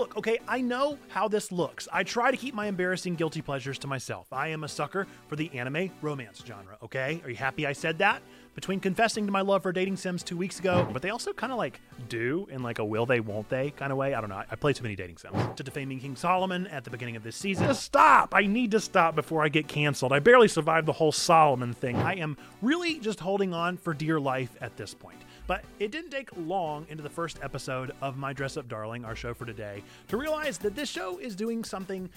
look, okay, I know how this looks. I try to keep my embarrassing guilty pleasures to myself. I am a sucker for the anime romance genre, okay? Are you happy I said that? Between confessing to my love for dating sims two weeks ago, but they also kind of like do in like a will they, won't they kind of way. I don't know. I, play too many dating sims. To defaming King Solomon at the beginning of this season. Just stop! I need to stop before I get canceled. I barely survived the whole Solomon thing. I am really just holding on for dear life at this point. But it didn't take long into the first episode of My Dress Up Darling, our show for today, to realize that this show is doing something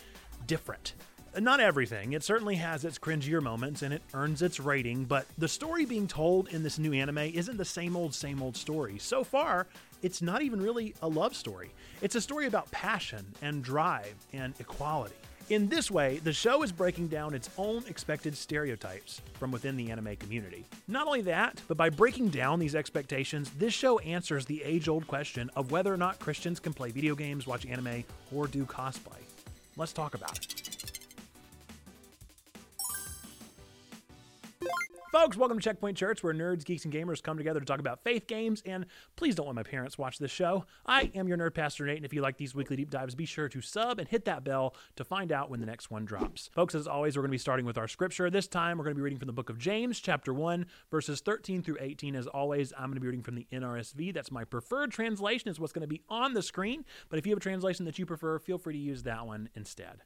different. Not everything. It certainly has its cringier moments and it earns its rating, but the story being told in this new anime isn't the same old, same old story. So far, it's not even really a love story. It's a story about passion and drive and equality. In this way, the show is breaking down its own expected stereotypes from within the anime community. Not only that, but by breaking down these expectations, this show answers the age old question of whether or not Christians can play video games, watch anime, or do cosplay. Let's talk about it. Folks, welcome to Checkpoint Church, where nerds, geeks, and gamers come together to talk about faith games. And please don't let my parents watch this show. I am your nerd pastor Nate, and if you like these weekly deep dives, be sure to sub and hit that bell to find out when the next one drops. Folks, as always, we're going to be starting with our scripture. This time, we're going to be reading from the book of James, chapter 1, verses 13 through 18. As always, I'm going to be reading from the NRSV. That's my preferred translation, is what's going to be on the screen. But if you have a translation that you prefer, feel free to use that one instead.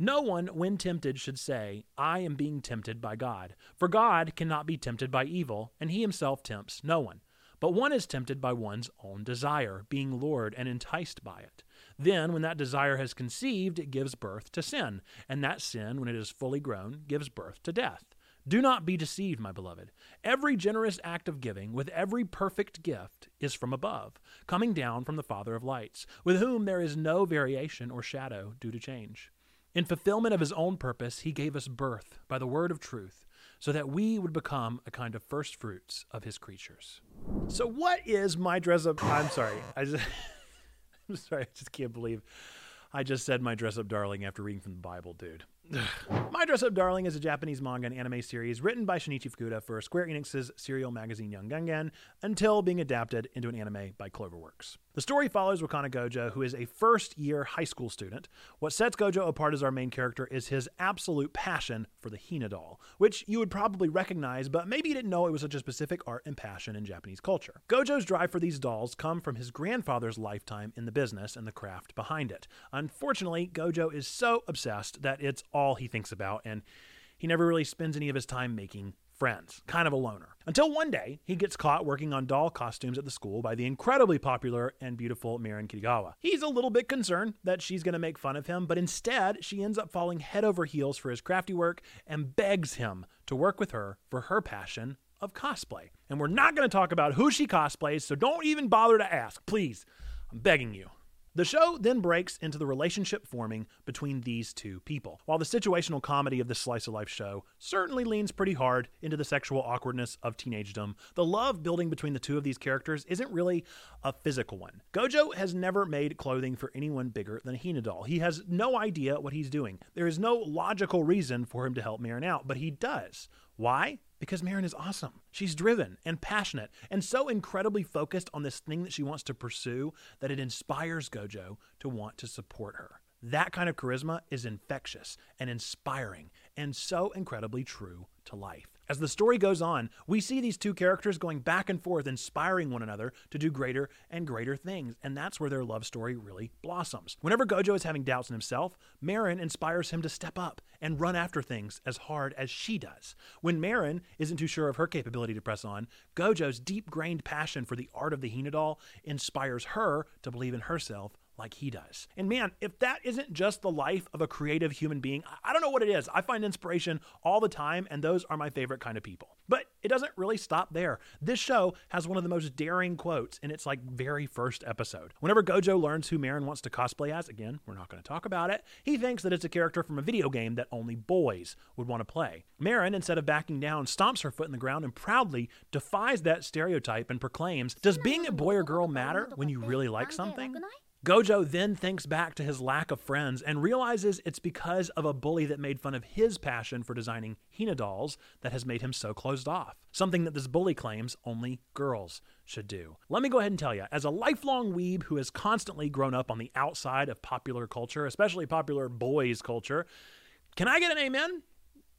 No one, when tempted, should say, I am being tempted by God. For God cannot be tempted by evil, and he himself tempts no one. But one is tempted by one's own desire, being lured and enticed by it. Then, when that desire has conceived, it gives birth to sin, and that sin, when it is fully grown, gives birth to death. Do not be deceived, my beloved. Every generous act of giving, with every perfect gift, is from above, coming down from the Father of lights, with whom there is no variation or shadow due to change. In fulfillment of his own purpose, he gave us birth by the word of truth, so that we would become a kind of first fruits of his creatures. So, what is my dress up? I'm sorry. I just, I'm sorry. I just can't believe I just said my dress up darling after reading from the Bible, dude. My Dress Up Darling is a Japanese manga and anime series written by Shinichi Fukuda for Square Enix's serial magazine Young Gangan until being adapted into an anime by Cloverworks. The story follows Wakana Gojo, who is a first year high school student. What sets Gojo apart as our main character is his absolute passion for the Hina doll, which you would probably recognize, but maybe you didn't know it was such a specific art and passion in Japanese culture. Gojo's drive for these dolls come from his grandfather's lifetime in the business and the craft behind it. Unfortunately, Gojo is so obsessed that it's all he thinks about, and he never really spends any of his time making friends. Kind of a loner. Until one day, he gets caught working on doll costumes at the school by the incredibly popular and beautiful Marin Kitagawa. He's a little bit concerned that she's going to make fun of him, but instead, she ends up falling head over heels for his crafty work and begs him to work with her for her passion of cosplay. And we're not going to talk about who she cosplays, so don't even bother to ask, please. I'm begging you. The show then breaks into the relationship forming between these two people. While the situational comedy of this slice of life show certainly leans pretty hard into the sexual awkwardness of teenagedom, the love building between the two of these characters isn't really a physical one. Gojo has never made clothing for anyone bigger than a Hina doll. He has no idea what he's doing. There is no logical reason for him to help Marin out, but he does. Why? Because Marin is awesome. She's driven and passionate and so incredibly focused on this thing that she wants to pursue that it inspires Gojo to want to support her. That kind of charisma is infectious and inspiring and so incredibly true to life. As the story goes on, we see these two characters going back and forth, inspiring one another to do greater and greater things, and that's where their love story really blossoms. Whenever Gojo is having doubts in himself, Marin inspires him to step up and run after things as hard as she does. When Marin isn't too sure of her capability to press on, Gojo's deep grained passion for the art of the Hina doll inspires her to believe in herself like he does. And man, if that isn't just the life of a creative human being, I don't know what it is. I find inspiration all the time, and those are my favorite kind of people. But it doesn't really stop there. This show has one of the most daring quotes in its like very first episode. Whenever Gojo learns who Marin wants to cosplay as, again, we're not going to talk about it, he thinks that it's a character from a video game that only boys would want to play. Marin, instead of backing down, stomps her foot in the ground and proudly defies that stereotype and proclaims, Does being a boy or girl matter when you really like something? Gojo then thinks back to his lack of friends and realizes it's because of a bully that made fun of his passion for designing Hina dolls that has made him so closed off. Something that this bully claims only girls should do. Let me go ahead and tell you, as a lifelong weeb who has constantly grown up on the outside of popular culture, especially popular boys culture, can I get an amen?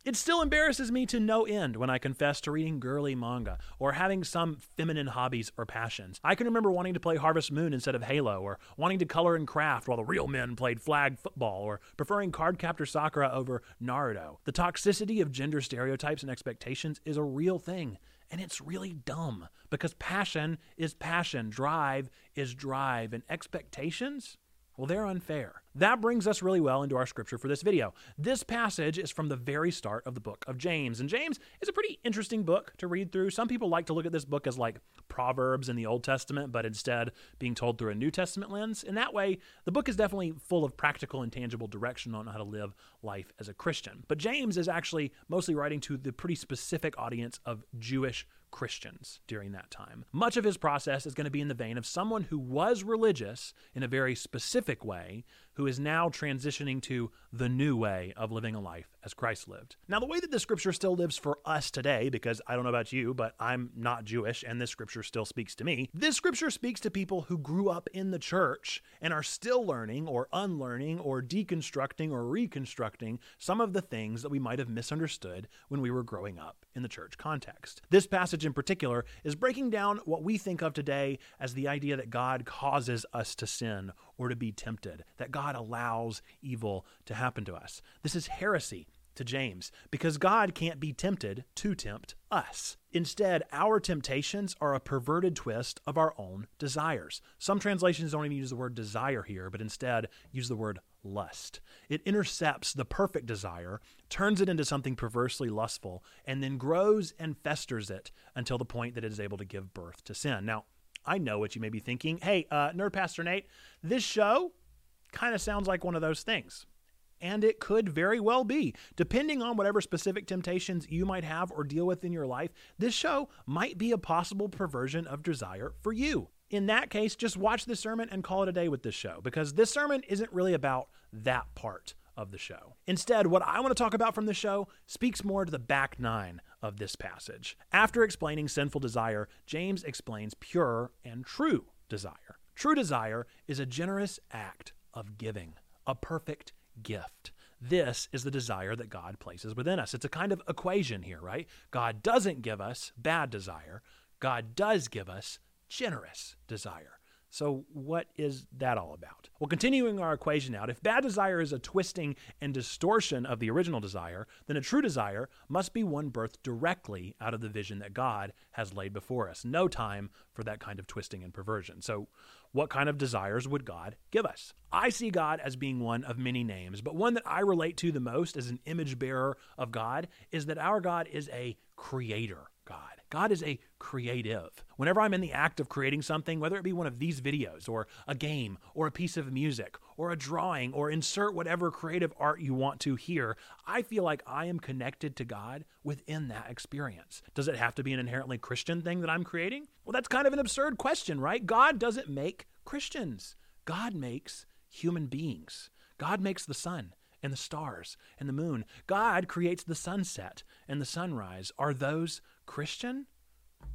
It still embarrasses me to no end when I confess to reading girly manga or having some feminine hobbies or passions. I can remember wanting to play Harvest Moon instead of Halo, or wanting to color and craft while the real men played flag football, or preferring Cardcaptor Sakura over Naruto. The toxicity of gender stereotypes and expectations is a real thing, and it's really dumb because passion is passion, drive is drive, and expectations, well, they're unfair. That brings us really well into our scripture for this video. This passage is from the very start of the book of James, and James is a pretty interesting book to read through. Some people like to look at this book as like Proverbs in the Old Testament, but instead being told through a New Testament lens. In that way, the book is definitely full of practical and tangible direction on how to live life as a Christian. But James is actually mostly writing to the pretty specific audience of Jewish Christians during that time. Much of his process is going to be in the vein of someone who was religious in a very specific way, who is now transitioning to the new way of living a life as Christ lived. Now, the way that the scripture still lives for us today, because I don't know about you, but I'm not Jewish and this scripture still speaks to me, this scripture speaks to people who grew up in the church and are still learning or unlearning or deconstructing or reconstructing some of the things that we might have misunderstood when we were growing up in the church context. This passage in particular is breaking down what we think of today as the idea that God causes us to sin or to be tempted, that God allows evil to happen to us. This is heresy to James because God can't be tempted to tempt us. Instead, our temptations are a perverted twist of our own desires. Some translations don't even use the word desire here, but instead use the word lust. It intercepts the perfect desire, turns it into something perversely lustful, and then grows and festers it until the point that it is able to give birth to sin. Now, I know what you may be thinking. Hey, uh, Nerd Pastor Nate, this show kind of sounds like one of those things. And it could very well be. Depending on whatever specific temptations you might have or deal with in your life, this show might be a possible perversion of desire for you. In that case, just watch this sermon and call it a day with this show because this sermon isn't really about that part of the show. Instead, what I want to talk about from the show speaks more to the back nine of this passage. After explaining sinful desire, James explains pure and true desire. True desire is a generous act of giving, a perfect gift. This is the desire that God places within us. It's a kind of equation here, right? God doesn't give us bad desire, God does give us generous desire. So, what is that all about? Well, continuing our equation out, if bad desire is a twisting and distortion of the original desire, then a true desire must be one birthed directly out of the vision that God has laid before us. No time for that kind of twisting and perversion. So, what kind of desires would God give us? I see God as being one of many names, but one that I relate to the most as an image bearer of God is that our God is a creator God. God is a creative. Whenever I'm in the act of creating something, whether it be one of these videos or a game or a piece of music or a drawing or insert whatever creative art you want to here, I feel like I am connected to God within that experience. Does it have to be an inherently Christian thing that I'm creating? Well, that's kind of an absurd question, right? God doesn't make Christians, God makes human beings. God makes the sun and the stars and the moon. God creates the sunset and the sunrise. Are those Christian?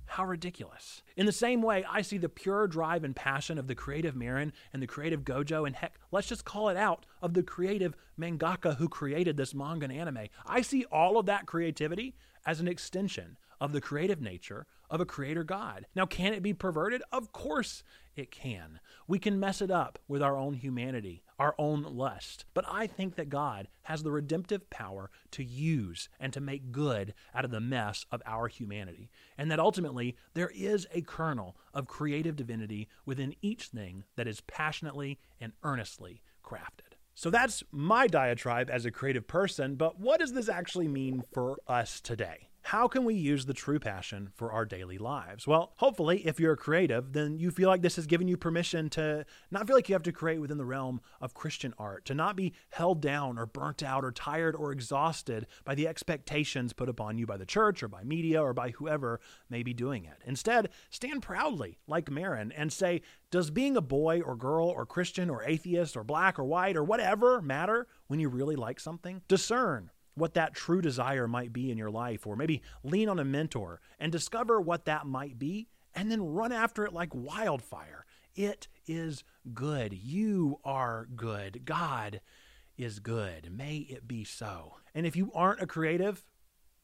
How ridiculous. In the same way, I see the pure drive and passion of the creative Marin and the creative Gojo, and heck, let's just call it out, of the creative mangaka who created this manga and anime. I see all of that creativity as an extension of the creative nature of a creator God. Now, can it be perverted? Of course it can. We can mess it up with our own humanity, our own lust. But I think that God has the redemptive power to use and to make good out of the mess of our humanity. And that ultimately there is a kernel of creative divinity within each thing that is passionately and earnestly crafted. So that's my diatribe as a creative person, but what does this actually mean for us today? How can we use the true passion for our daily lives? Well, hopefully, if you're creative, then you feel like this has given you permission to not feel like you have to create within the realm of Christian art, to not be held down or burnt out or tired or exhausted by the expectations put upon you by the church or by media or by whoever may be doing it. Instead, stand proudly, like Marin, and say, does being a boy or girl or Christian or atheist or black or white or whatever matter when you really like something? Discern what that true desire might be in your life, or maybe lean on a mentor and discover what that might be, and then run after it like wildfire. It is good. You are good. God is good. May it be so. And if you aren't a creative,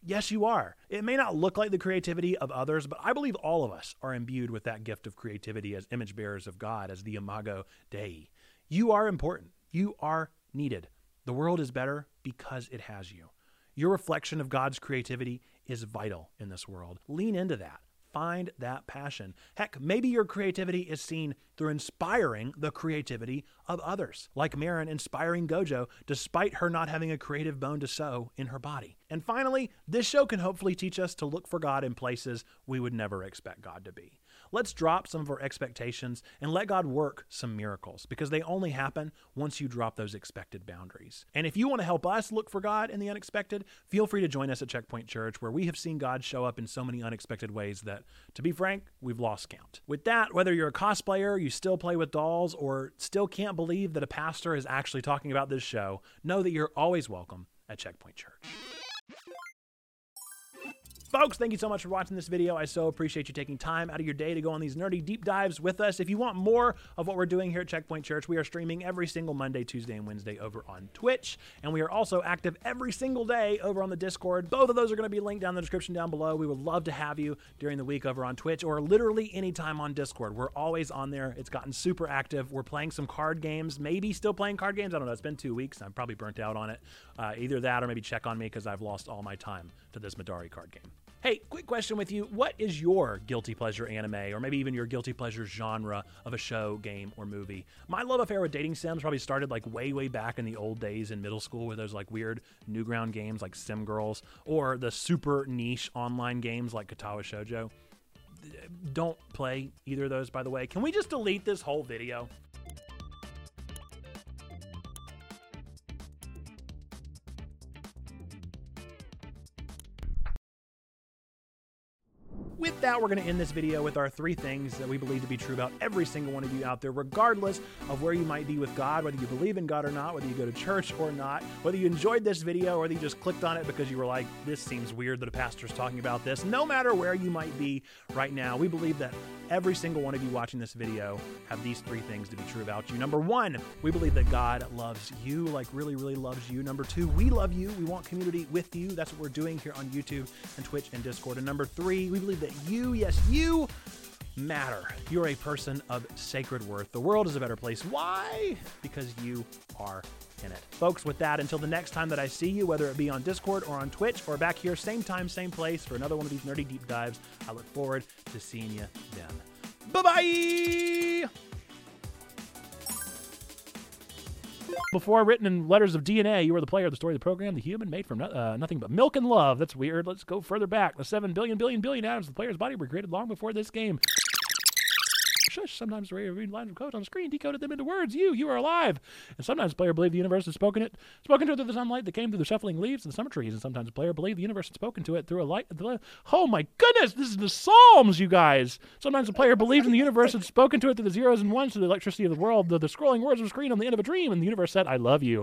Yes, you are. It may not look like the creativity of others, but I believe all of us are imbued with that gift of creativity as image bearers of God, as the Imago Dei. You are important. You are needed. The world is better because it has you. Your reflection of God's creativity is vital in this world. Lean into that. Find that passion. Heck, maybe your creativity is seen through inspiring the creativity of others, like Marin inspiring Gojo despite her not having a creative bone to sew in her body. And finally, this show can hopefully teach us to look for God in places we would never expect God to be. Let's drop some of our expectations and let God work some miracles because they only happen once you drop those expected boundaries. And if you want to help us look for God in the unexpected, feel free to join us at Checkpoint Church where we have seen God show up in so many unexpected ways that, to be frank, we've lost count. With that, whether you're a cosplayer, you still play with dolls, or still can't believe that a pastor is actually talking about this show, know that you're always welcome at Checkpoint Church. Folks, thank you so much for watching this video. I so appreciate you taking time out of your day to go on these nerdy deep dives with us. If you want more of what we're doing here at Checkpoint Church, we are streaming every single Monday, Tuesday, and Wednesday over on Twitch. And we are also active every single day over on the Discord. Both of those are going to be linked down in the description down below. We would love to have you during the week over on Twitch or literally anytime on Discord. We're always on there. It's gotten super active. We're playing some card games, maybe still playing card games. I don't know. It's been two weeks. I'm probably burnt out on it. Uh, either that or maybe check on me because I've lost all my time to this Madari card game. Hey, quick question with you. What is your guilty pleasure anime, or maybe even your guilty pleasure genre of a show, game, or movie? My love affair with dating sims probably started like way, way back in the old days in middle school with those like weird Newground games like Sim Girls, or the super niche online games like Katawa Shoujo. Don't play either of those, by the way. Can we just delete this whole video? With that, we're going to end this video with our three things that we believe to be true about every single one of you out there, regardless of where you might be with God, whether you believe in God or not, whether you go to church or not, whether you enjoyed this video or whether you just clicked on it because you were like, this seems weird that a pastor's talking about this. No matter where you might be right now, we believe that every single one of you watching this video have these three things to be true about you. Number one, we believe that God loves you, like really, really loves you. Number two, we love you. We want community with you. That's what we're doing here on YouTube and Twitch and Discord. And number three, we believe that you, yes, you matter. You're a person of sacred worth. The world is a better place. Why? Because you are in it. Folks, with that, until the next time that I see you, whether it be on Discord or on Twitch or back here, same time, same place for another one of these nerdy deep dives, I look forward to seeing you then. Bye bye! Before written in letters of DNA, you were the player the story of the program, the human made from no, uh, nothing but milk and love. That's weird. Let's go further back. The 7 billion, billion, billion atoms of the player's body were created long before this game. Shush. Sometimes the radio read lines of code on the screen, decoded them into words. You, you are alive. And sometimes the player believed the universe had spoken it, spoken to it through the sunlight that came through the shuffling leaves of the summer trees. And sometimes the player believed the universe had spoken to it through a light. Oh my goodness, this is the Psalms, you guys. Sometimes the player believed in the universe had spoken to it through the zeros and ones, through the electricity of the world, the, the scrolling words of the screen on the end of a dream. And the universe said, I love you.